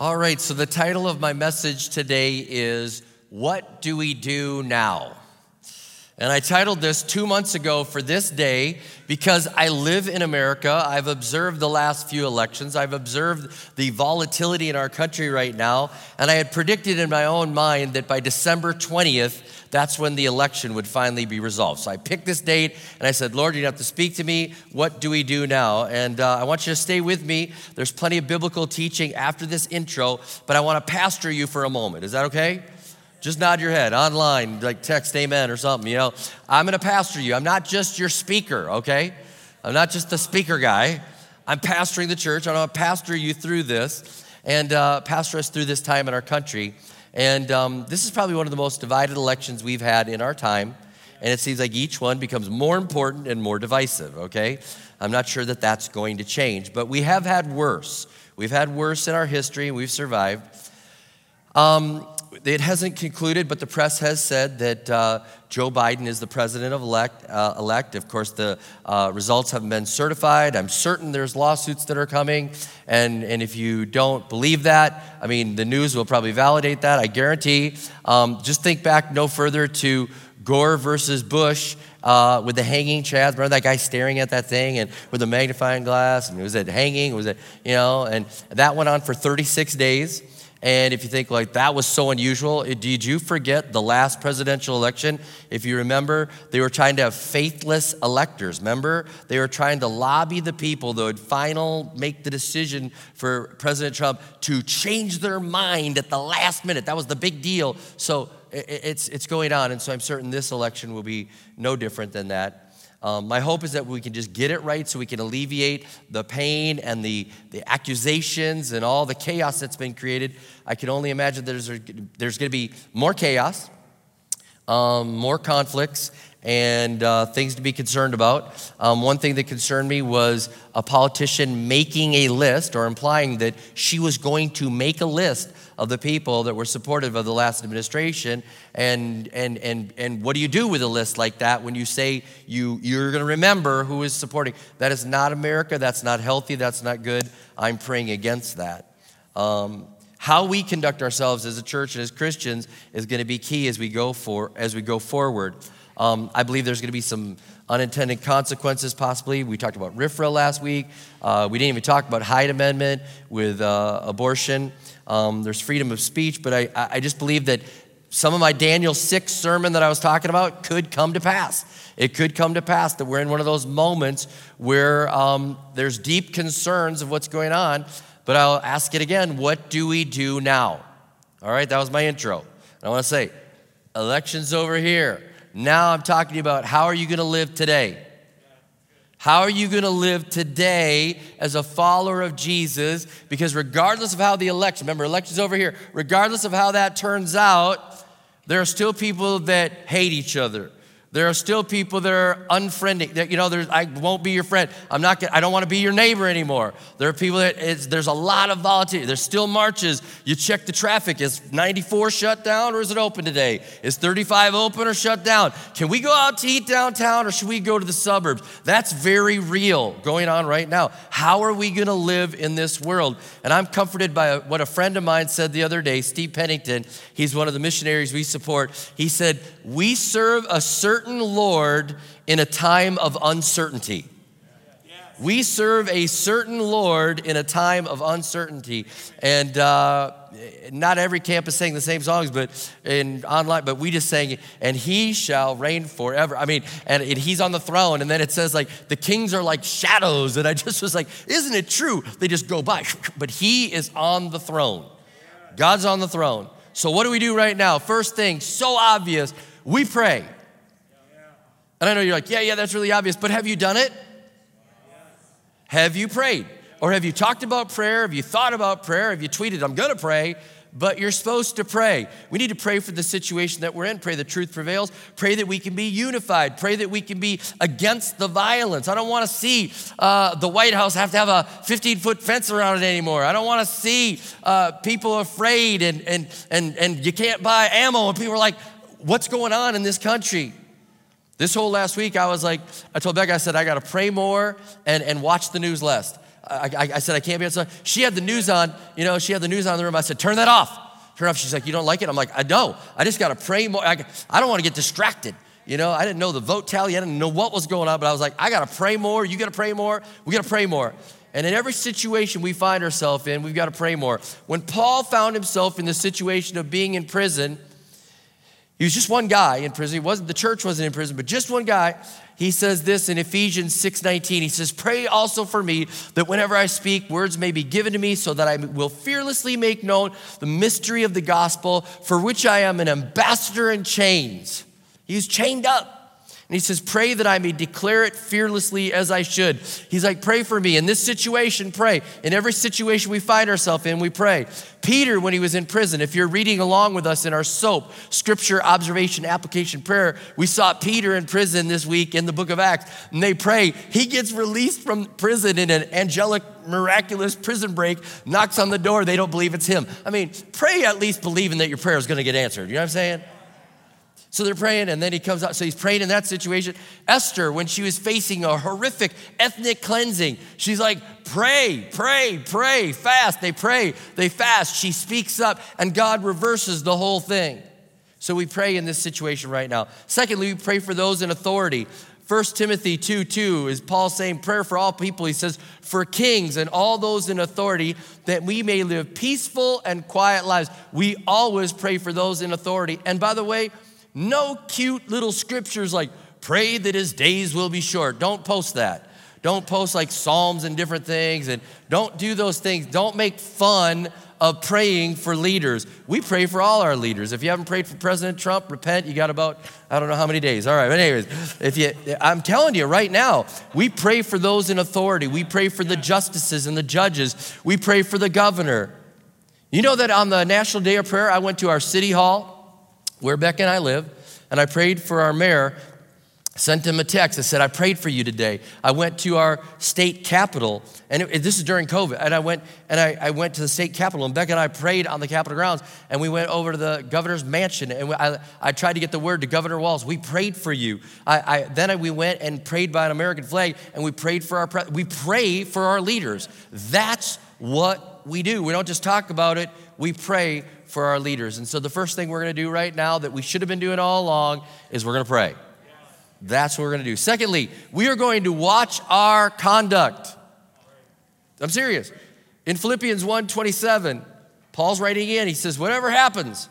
All right, so the title of my message today is What Do We Do Now? And I titled this two months ago for this day because I live in America. I've observed the last few elections. I've observed the volatility in our country right now. And I had predicted in my own mind that by December 20th, that's when the election would finally be resolved. So I picked this date and I said, Lord, you have to speak to me. What do we do now? And uh, I want you to stay with me. There's plenty of biblical teaching after this intro, but I want to pastor you for a moment. Is that okay? Just nod your head online, like text amen or something. You know, I'm to pastor you. I'm not just your speaker, okay? I'm not just the speaker guy. I'm pastoring the church. I'm gonna pastor you through this and uh, pastor us through this time in our country. And um, this is probably one of the most divided elections we've had in our time. And it seems like each one becomes more important and more divisive, okay? I'm not sure that that's going to change, but we have had worse. We've had worse in our history, and we've survived. Um, it hasn't concluded, but the press has said that uh, Joe Biden is the president of elect. Uh, elect. Of course, the uh, results haven't been certified. I'm certain there's lawsuits that are coming, and and if you don't believe that, I mean, the news will probably validate that. I guarantee. Um, just think back no further to Gore versus Bush. Uh, with the hanging chads. Remember that guy staring at that thing and with the magnifying glass? And was it hanging? Was it, you know? And that went on for 36 days. And if you think like that was so unusual, eh, did you forget the last presidential election? If you remember, they were trying to have faithless electors. Remember, they were trying to lobby the people that would final make the decision for President Trump to change their mind at the last minute. That was the big deal. So it's it's going on, and so I'm certain this election will be no different than that. Um, my hope is that we can just get it right so we can alleviate the pain and the, the accusations and all the chaos that's been created. I can only imagine there's, there's going to be more chaos, um, more conflicts, and uh, things to be concerned about. Um, one thing that concerned me was a politician making a list or implying that she was going to make a list of the people that were supportive of the last administration. And, and, and, and what do you do with a list like that when you say you, you're going to remember who is supporting? That is not America. That's not healthy. That's not good. I'm praying against that. Um, how we conduct ourselves as a church and as Christians is going to be key as we go for as we go forward. Um, I believe there's going to be some unintended consequences, possibly. We talked about RFRA last week. Uh, we didn't even talk about Hyde Amendment with uh, abortion. Um, there's freedom of speech, but I, I just believe that some of my Daniel 6 sermon that I was talking about could come to pass. It could come to pass that we're in one of those moments where um, there's deep concerns of what's going on. But I'll ask it again what do we do now? All right, that was my intro. I want to say, election's over here. Now I'm talking about how are you going to live today? How are you going to live today as a follower of Jesus? Because regardless of how the election, remember, election's over here, regardless of how that turns out, there are still people that hate each other. There are still people that are unfriending. That, you know, I won't be your friend. I'm not. I don't want to be your neighbor anymore. There are people that there's a lot of volatility. There's still marches. You check the traffic. Is 94 shut down or is it open today? Is 35 open or shut down? Can we go out to eat downtown or should we go to the suburbs? That's very real going on right now. How are we going to live in this world? And I'm comforted by what a friend of mine said the other day. Steve Pennington. He's one of the missionaries we support. He said, "We serve a certain." Certain Lord in a time of uncertainty. We serve a certain Lord in a time of uncertainty. And uh, not every campus sang the same songs, but in online, but we just sang, and he shall reign forever. I mean, and it, he's on the throne, and then it says like the kings are like shadows. And I just was like, isn't it true? They just go by. But he is on the throne. God's on the throne. So what do we do right now? First thing, so obvious, we pray. And I know you're like, yeah, yeah, that's really obvious, but have you done it? Have you prayed? Or have you talked about prayer? Have you thought about prayer? Have you tweeted, I'm gonna pray? But you're supposed to pray. We need to pray for the situation that we're in. Pray the truth prevails. Pray that we can be unified. Pray that we can be against the violence. I don't want to see uh, the White House have to have a 15 foot fence around it anymore. I don't want to see uh, people afraid and, and, and, and you can't buy ammo. And people are like, what's going on in this country? This whole last week, I was like, I told Becca, I said, I got to pray more and, and watch the news less. I, I, I said, I can't be outside. She had the news on, you know, she had the news on in the room. I said, turn that off. Turn off. She's like, you don't like it? I'm like, I know. I just got to pray more. I, I don't want to get distracted. You know, I didn't know the vote tally. I didn't know what was going on, but I was like, I got to pray more. You got to pray more. We got to pray more. And in every situation we find ourselves in, we've got to pray more. When Paul found himself in the situation of being in prison, he was just one guy in prison. He wasn't the church wasn't in prison, but just one guy. He says this in Ephesians 6:19. He says, "Pray also for me that whenever I speak, words may be given to me so that I will fearlessly make known the mystery of the gospel, for which I am an ambassador in chains." He's chained up. And he says, Pray that I may declare it fearlessly as I should. He's like, Pray for me. In this situation, pray. In every situation we find ourselves in, we pray. Peter, when he was in prison, if you're reading along with us in our SOAP, Scripture, Observation, Application, Prayer, we saw Peter in prison this week in the book of Acts, and they pray. He gets released from prison in an angelic, miraculous prison break, knocks on the door. They don't believe it's him. I mean, pray at least believing that your prayer is going to get answered. You know what I'm saying? So they're praying, and then he comes out. So he's praying in that situation. Esther, when she was facing a horrific ethnic cleansing, she's like, Pray, pray, pray, fast. They pray, they fast. She speaks up, and God reverses the whole thing. So we pray in this situation right now. Secondly, we pray for those in authority. 1 Timothy 2 2 is Paul saying, Prayer for all people. He says, For kings and all those in authority, that we may live peaceful and quiet lives. We always pray for those in authority. And by the way, no cute little scriptures like, pray that his days will be short. Don't post that. Don't post like Psalms and different things, and don't do those things. Don't make fun of praying for leaders. We pray for all our leaders. If you haven't prayed for President Trump, repent. You got about, I don't know how many days. All right, but anyways, if you, I'm telling you right now, we pray for those in authority. We pray for the justices and the judges. We pray for the governor. You know that on the National Day of Prayer, I went to our city hall where Beck and I live, and I prayed for our mayor. Sent him a text. I said, I prayed for you today. I went to our state capitol, and it, this is during COVID. And I went and I, I, went to the state capitol, and Beck and I prayed on the capitol grounds, and we went over to the governor's mansion, and I, I tried to get the word to Governor Walz. We prayed for you. I, then we went and prayed by an American flag, and we prayed for our. Pre- we pray for our leaders. That's what we do. We don't just talk about it. We pray for our leaders. And so the first thing we're going to do right now that we should have been doing all along is we're going to pray. That's what we're going to do. Secondly, we are going to watch our conduct. I'm serious. In Philippians 1:27, Paul's writing in, he says, Whatever happens,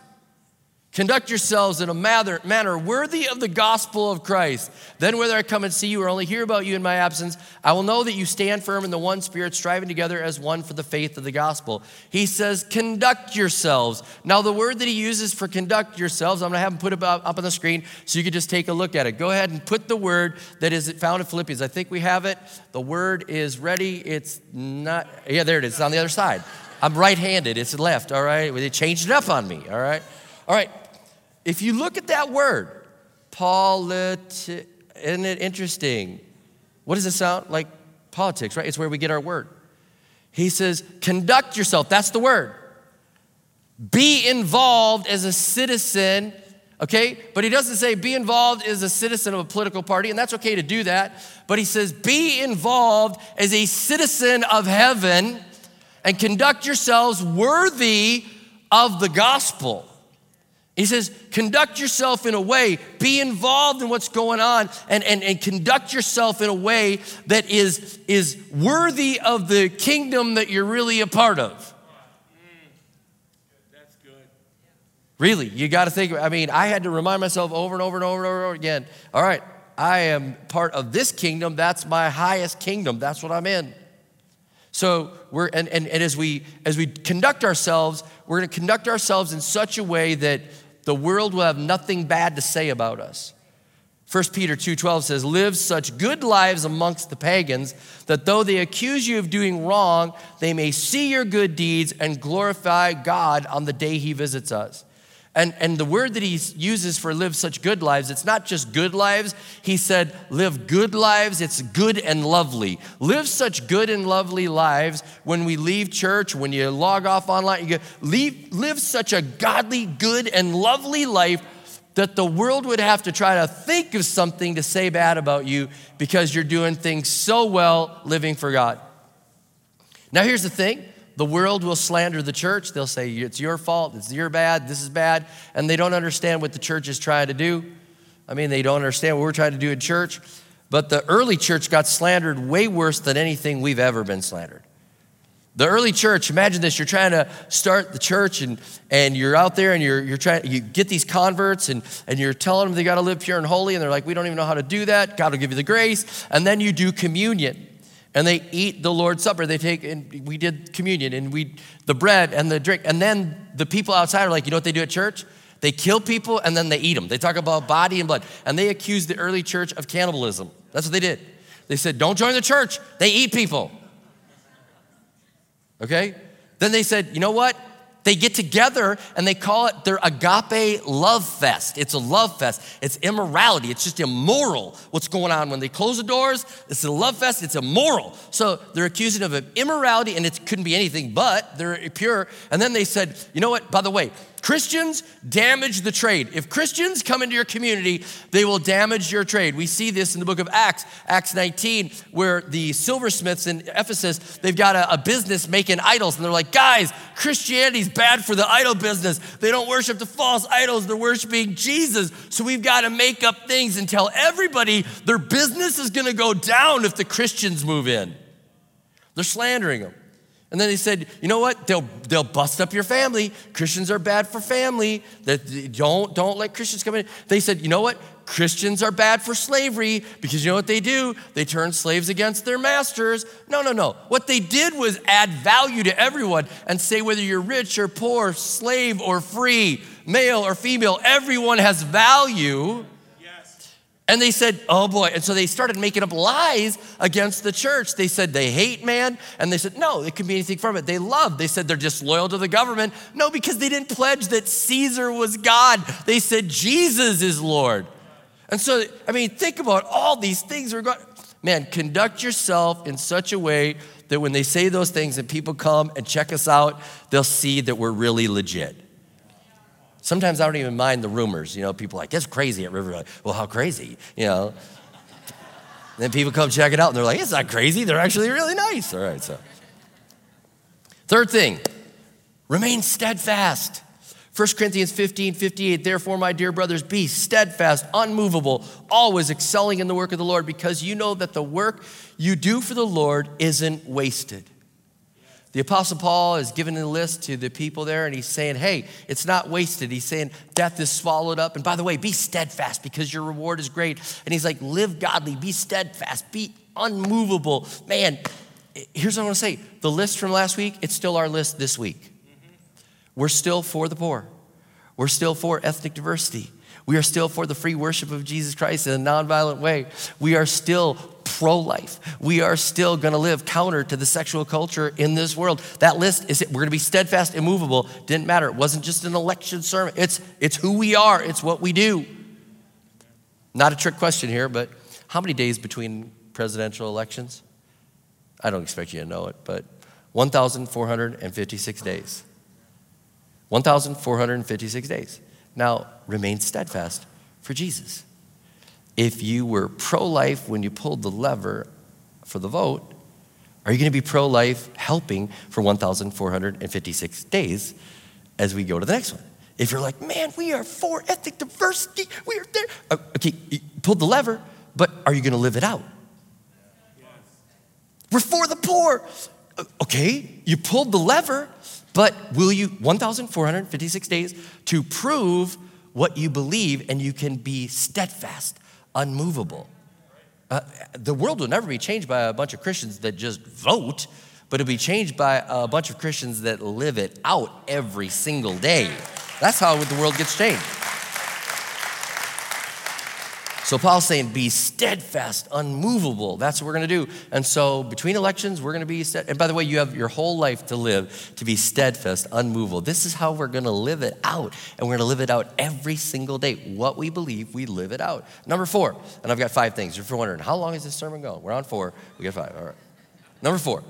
Conduct yourselves in a manner, manner worthy of the gospel of Christ. Then, whether I come and see you or only hear about you in my absence, I will know that you stand firm in the one spirit, striving together as one for the faith of the gospel. He says, Conduct yourselves. Now, the word that he uses for conduct yourselves, I'm going to have him put it up, on the screen so you can just take a look at it. Go ahead and put the word that is found in Philippians. I think we have it. The word is ready. It's not, yeah, there it is. It's on the other side. I'm right handed, it's left, all right? They changed it up on me, all right? All right, if you look at that word, politi, isn't it interesting? What does it sound like? Politics, right? It's where we get our word. He says, conduct yourself. That's the word. Be involved as a citizen, okay? But he doesn't say be involved as a citizen of a political party, and that's okay to do that. But he says be involved as a citizen of heaven and conduct yourselves worthy of the gospel. He says, conduct yourself in a way, be involved in what's going on, and, and, and conduct yourself in a way that is, is worthy of the kingdom that you're really a part of. That's good. Really, you got to think. I mean, I had to remind myself over and over and over and over again. All right, I am part of this kingdom. That's my highest kingdom. That's what I'm in. So we're and, and, and as we as we conduct ourselves, we're to conduct ourselves in such a way that the world will have nothing bad to say about us. 1 Peter 2:12 says, "Live such good lives amongst the pagans that though they accuse you of doing wrong, they may see your good deeds and glorify God on the day he visits us." And, and the word that he uses for live such good lives, it's not just good lives. He said, live good lives, it's good and lovely. Live such good and lovely lives when we leave church, when you log off online, you go, leave, live such a godly, good, and lovely life that the world would have to try to think of something to say bad about you because you're doing things so well living for God. Now, here's the thing the world will slander the church. They'll say, it's your fault, it's your bad, this is bad. And they don't understand what the church is trying to do. I mean, they don't understand what we're trying to do in church. But the early church got slandered way worse than anything we've ever been slandered. The early church, imagine this, you're trying to start the church and, and you're out there and you're, you're trying, you get these converts and, and you're telling them they got to live pure and holy and they're like, we don't even know how to do that. God will give you the grace. And then you do communion and they eat the Lord's Supper. They take, and we did communion and we, the bread and the drink. And then the people outside are like, you know what they do at church? They kill people and then they eat them. They talk about body and blood. And they accused the early church of cannibalism. That's what they did. They said, don't join the church. They eat people. Okay? Then they said, you know what? They get together and they call it their agape love fest. It's a love fest. It's immorality. It's just immoral what's going on when they close the doors. It's a love fest. It's immoral. So they're accusing of immorality and it couldn't be anything but they're pure. And then they said, you know what? By the way, Christians damage the trade. If Christians come into your community, they will damage your trade. We see this in the book of Acts, Acts 19, where the silversmiths in Ephesus, they've got a, a business making idols, and they're like, guys, Christianity's bad for the idol business. They don't worship the false idols, they're worshiping Jesus. So we've got to make up things and tell everybody their business is going to go down if the Christians move in. They're slandering them. And then they said, you know what? They'll, they'll bust up your family. Christians are bad for family. That don't, don't let Christians come in. They said, you know what? Christians are bad for slavery because you know what they do? They turn slaves against their masters. No, no, no. What they did was add value to everyone and say whether you're rich or poor, slave or free, male or female, everyone has value. And they said, oh boy. And so they started making up lies against the church. They said they hate man. And they said, no, it could be anything from it. They love. They said they're disloyal to the government. No, because they didn't pledge that Caesar was God. They said Jesus is Lord. And so, I mean, think about all these things. We're going, man, conduct yourself in such a way that when they say those things and people come and check us out, they'll see that we're really legit. Sometimes I don't even mind the rumors. You know, people like, that's crazy at River. Well, how crazy? You know. then people come check it out and they're like, it's not crazy. They're actually really nice. All right, so. Third thing, remain steadfast. 1 Corinthians 15, 58, therefore, my dear brothers, be steadfast, unmovable, always excelling in the work of the Lord, because you know that the work you do for the Lord isn't wasted. The Apostle Paul is giving a list to the people there, and he's saying, Hey, it's not wasted. He's saying, Death is swallowed up. And by the way, be steadfast because your reward is great. And he's like, Live godly, be steadfast, be unmovable. Man, here's what I want to say the list from last week, it's still our list this week. We're still for the poor, we're still for ethnic diversity. We are still for the free worship of Jesus Christ in a nonviolent way. We are still pro life. We are still going to live counter to the sexual culture in this world. That list is it. We're going to be steadfast, immovable. Didn't matter. It wasn't just an election sermon. It's, it's who we are, it's what we do. Not a trick question here, but how many days between presidential elections? I don't expect you to know it, but 1,456 days. 1,456 days. Now, remain steadfast for Jesus. If you were pro life when you pulled the lever for the vote, are you going to be pro life helping for 1,456 days as we go to the next one? If you're like, man, we are for ethnic diversity, we are there. Uh, okay, you pulled the lever, but are you going to live it out? Yes. We're for the poor. Uh, okay, you pulled the lever, but will you, 1,456 days, to prove what you believe and you can be steadfast, unmovable. Uh, the world will never be changed by a bunch of Christians that just vote, but it'll be changed by a bunch of Christians that live it out every single day. That's how the world gets changed. So Paul's saying, be steadfast, unmovable. That's what we're going to do. And so between elections, we're going to be, stead- and by the way, you have your whole life to live to be steadfast, unmovable. This is how we're going to live it out. And we're going to live it out every single day. What we believe, we live it out. Number four, and I've got five things. If you're wondering, how long is this sermon going? We're on four. We got five. All right. Number four,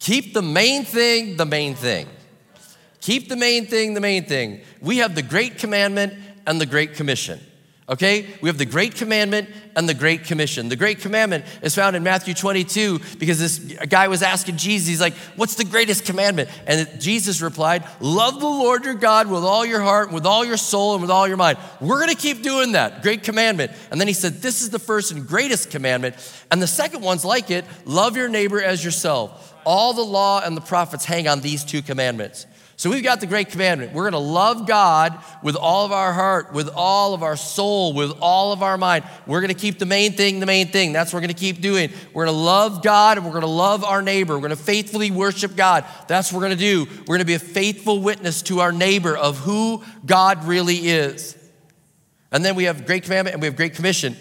keep the main thing the main thing. Keep the main thing the main thing. We have the great commandment and the great commission. Okay? We have the Great Commandment and the Great Commission. The Great Commandment is found in Matthew 22 because this guy was asking Jesus, he's like, What's the greatest commandment? And Jesus replied, Love the Lord your God with all your heart, with all your soul, and with all your mind. We're gonna keep doing that. Great commandment. And then he said, This is the first and greatest commandment. And the second one's like it love your neighbor as yourself. All the law and the prophets hang on these two commandments. So we've got the great commandment. We're going to love God with all of our heart, with all of our soul, with all of our mind. We're going to keep the main thing the main thing. That's what we're going to keep doing. We're going to love God and we're going to love our neighbor. We're going to faithfully worship God. That's what we're going to do. We're going to be a faithful witness to our neighbor of who God really is. And then we have great commandment and we have great commission.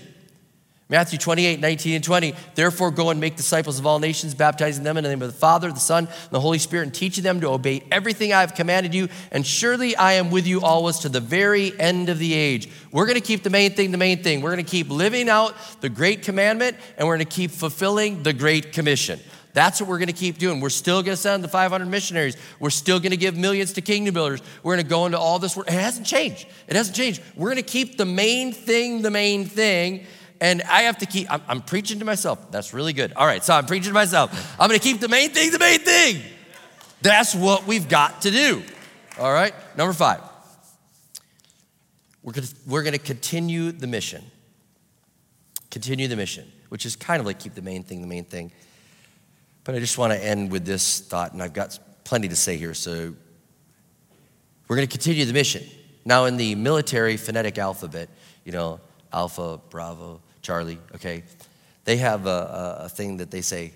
Matthew 28, 19 and 20. Therefore, go and make disciples of all nations, baptizing them in the name of the Father, the Son, and the Holy Spirit, and teaching them to obey everything I have commanded you. And surely I am with you always to the very end of the age. We're going to keep the main thing the main thing. We're going to keep living out the great commandment, and we're going to keep fulfilling the great commission. That's what we're going to keep doing. We're still going to send the 500 missionaries. We're still going to give millions to kingdom builders. We're going to go into all this work. It hasn't changed. It hasn't changed. We're going to keep the main thing the main thing and I have to keep, I'm, I'm, preaching to myself. That's really good. All right, so I'm preaching to myself. I'm gonna keep the main thing the main thing. That's what we've got to do. All right, number five. We're gonna, we're gonna continue the mission. Continue the mission, which is kind of like keep the main thing the main thing. But I just wanna end with this thought, and I've got plenty to say here, so we're gonna continue the mission. Now, in the military phonetic alphabet, you know, Alpha, Bravo, Charlie, okay? They have a, a, thing that they say,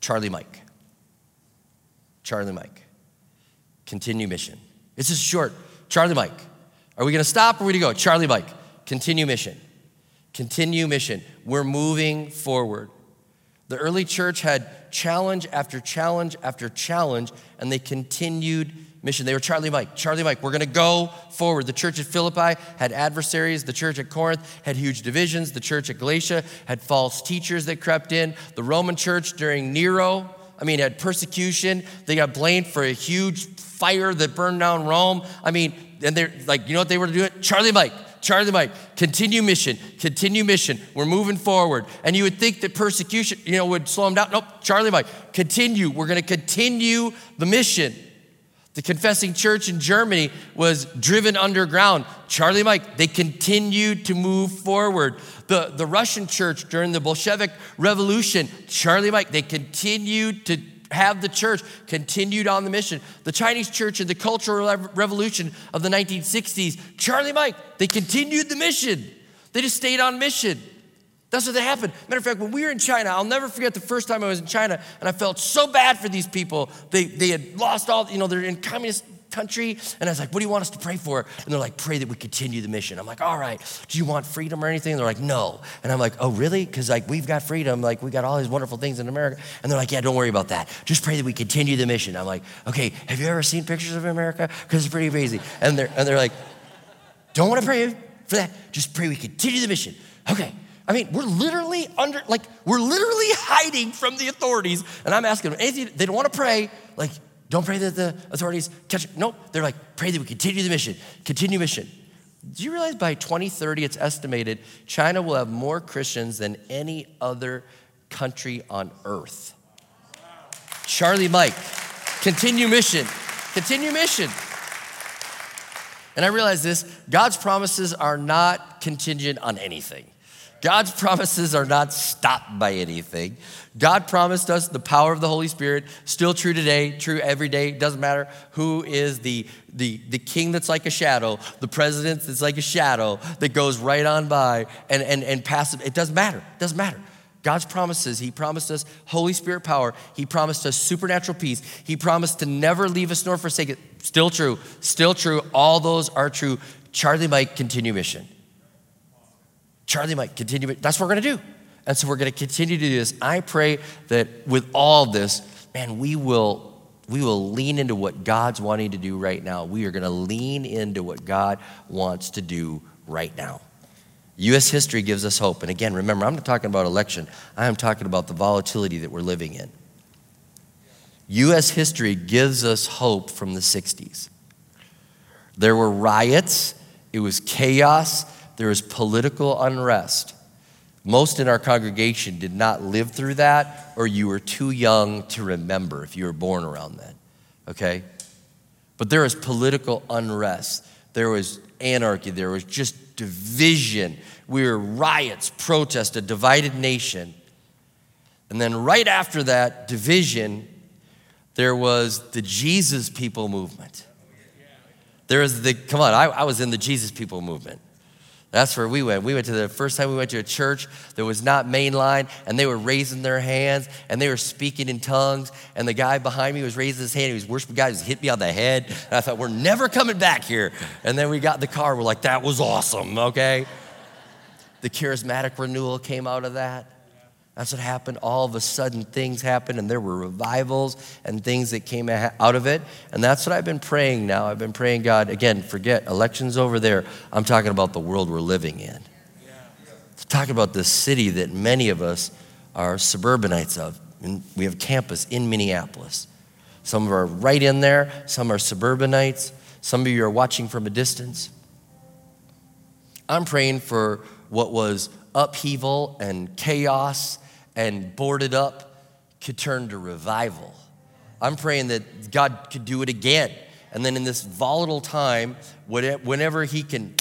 Charlie Mike. Charlie Mike. Continue mission. It's just short. Charlie Mike. Are we gonna stop or are we gonna go? Charlie Mike. Continue mission. Continue mission. We're moving forward. The early church had challenge after challenge after challenge, and they continued mission. They were Charlie Mike, Charlie Mike, we're gonna go forward. The church at Philippi had adversaries. The church at Corinth had huge divisions. The church at Galatia had false teachers that crept in. The Roman church during Nero, I mean, had persecution. They got blamed for a huge fire that burned down Rome. I mean, and they're like, you know what they were doing? Charlie Mike, Charlie Mike, continue mission, continue mission. We're moving forward. And you would think that persecution, you know, would slow them down. Nope, Charlie Mike, continue. We're going to continue the mission. The confessing church in Germany was driven underground. Charlie Mike, they continued to move forward. The, the Russian church during the Bolshevik Revolution, Charlie Mike, they continued to have the church continued on the mission. The Chinese church in the Cultural Revolution of the 1960s, Charlie Mike, they continued the mission. They just stayed on mission. That's what happened. Matter of fact, when we were in China, I'll never forget the first time I was in China, and I felt so bad for these people. They, they had lost all, you know, they're in communist country. And I was like, what do you want us to pray for? And they're like, pray that we continue the mission. I'm like, all right, do you want freedom or anything? And they're like, no. And I'm like, oh, really? Because like we've got freedom, like we got all these wonderful things in America. And they're like, yeah, don't worry about that. Just pray that we continue the mission. I'm like, okay, have you ever seen pictures of America? Because it's pretty crazy. And they're, and they're like, don't want to pray for that. Just pray we continue the mission. Okay. I mean, we're literally under, like, we're literally hiding from the authorities. And I'm asking them, anything, they don't want to pray. Like, don't pray that the authorities catch it. Nope. They're like, pray that we continue the mission, continue mission. Do you realize by 2030, it's estimated China will have more Christians than any other country on earth? Charlie Mike, continue mission, continue mission. And I realize this God's promises are not contingent on anything. God's promises are not stopped by anything. God promised us the power of the Holy Spirit, still true today, true every day. Doesn't matter who is the, the, the king that's like a shadow, the president that's like a shadow that goes right on by and, and, and passes. It doesn't matter. It doesn't matter. God's promises, He promised us Holy Spirit power. He promised us supernatural peace. He promised to never leave us nor forsake it. Still true. Still true. All those are true. Charlie Mike, continue mission. Charlie Mike continue, but that's what we're gonna do. And so we're gonna continue to do this. I pray that with all this, man, we will we will lean into what God's wanting to do right now. We are gonna lean into what God wants to do right now. US history gives us hope. And again, remember, I'm not talking about election, I am talking about the volatility that we're living in. US history gives us hope from the 60s. There were riots, it was chaos, there was political unrest. Most in our congregation did not live through that, or you were too young to remember if you were born around then, okay? But there was political unrest, there was anarchy, there was just division. We were riots, protests, a divided nation. And then right after that division, there was the Jesus People movement. There was the, come on, I, I was in the Jesus People movement. That's where we went. We went to the first time we went to a church that was not mainline, and they were raising their hands and they were speaking in tongues. And the guy behind me was raising his hand. He was worshiping God. He hit me on the head. And I thought, we're never coming back here. And then we got in the car. We're like, that was awesome, okay? The charismatic renewal came out of that. That's what happened. All of a sudden, things happened, and there were revivals and things that came out of it. And that's what I've been praying now. I've been praying, God, again, forget elections over there. I'm talking about the world we're living in. Talking about the city that many of us are suburbanites of. And we have campus in Minneapolis. Some of are right in there, some are suburbanites, some of you are watching from a distance. I'm praying for what was upheaval and chaos and boarded up could turn to revival. I'm praying that God could do it again. And then in this volatile time, whenever He can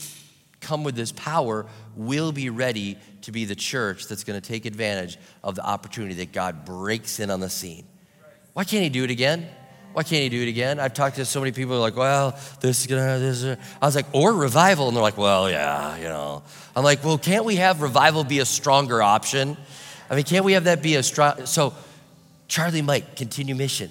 come with His power, we'll be ready to be the church that's going to take advantage of the opportunity that God breaks in on the scene. Why can't He do it again? Why can't he do it again? I've talked to so many people who are like, well, this is gonna, this is. I was like, or revival. And they're like, well, yeah, you know. I'm like, well, can't we have revival be a stronger option? I mean, can't we have that be a strong? So, Charlie Mike, continue mission.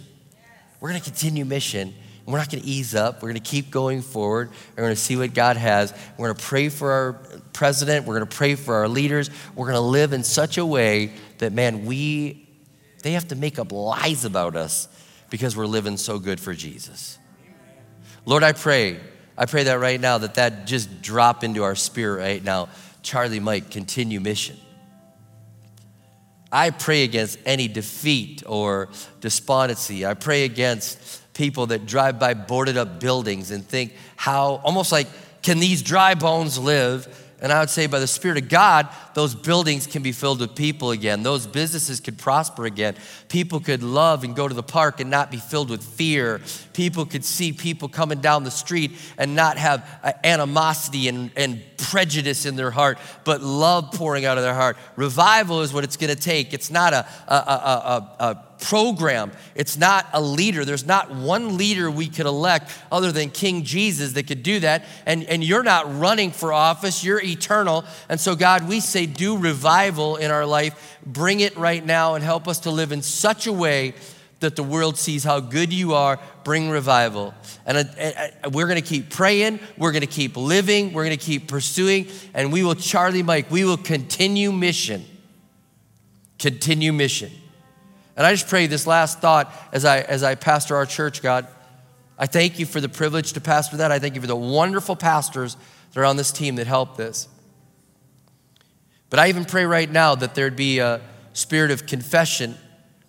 We're going to continue mission. We're not going to ease up. We're going to keep going forward. We're going to see what God has. We're going to pray for our president. We're going to pray for our leaders. We're going to live in such a way that, man, we, they have to make up lies about us because we're living so good for Jesus. Lord, I pray, I pray that right now, that that just drop into our spirit right now. Charlie Mike, continue mission. I pray against any defeat or despondency. I pray against people that drive by boarded up buildings and think how, almost like, can these dry bones live? And I would say, by the Spirit of God, those buildings can be filled with people again. Those businesses could prosper again. People could love and go to the park and not be filled with fear. People could see people coming down the street and not have uh, animosity and, and prejudice in their heart, but love pouring out of their heart. Revival is what it's going to take. It's not a, a, a, a program. It's not a leader. There's not one leader we could elect other than King Jesus that could do that. And, and you're not running for office, you're eternal. And so, God, we say, do revival in our life. Bring it right now and help us to live in such a way that the world sees how good you are. Bring revival. And uh, uh, we're going to keep praying. We're going to keep living. We're going to keep pursuing. And we will, Charlie Mike, we will continue mission. Continue mission. And I just pray this last thought as I, as I pastor our church, God. I thank you for the privilege to pastor that. I thank you for the wonderful pastors that are on this team that help this. But I even pray right now that there'd be a spirit of confession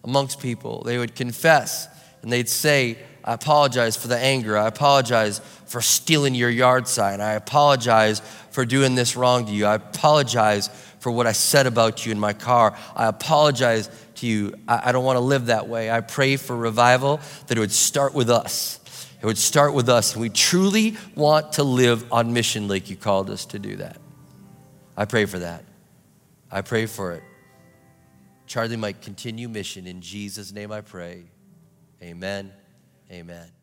amongst people. They would confess and they'd say, I apologize for the anger. I apologize for stealing your yard sign. I apologize for doing this wrong to you. I apologize for what I said about you in my car. I apologize to you. I, I don't want to live that way. I pray for revival that it would start with us. It would start with us. And we truly want to live on mission like you called us to do that. I pray for that. I pray for it. Charlie Mike continue mission. In Jesus' name I pray. Amen. Amen.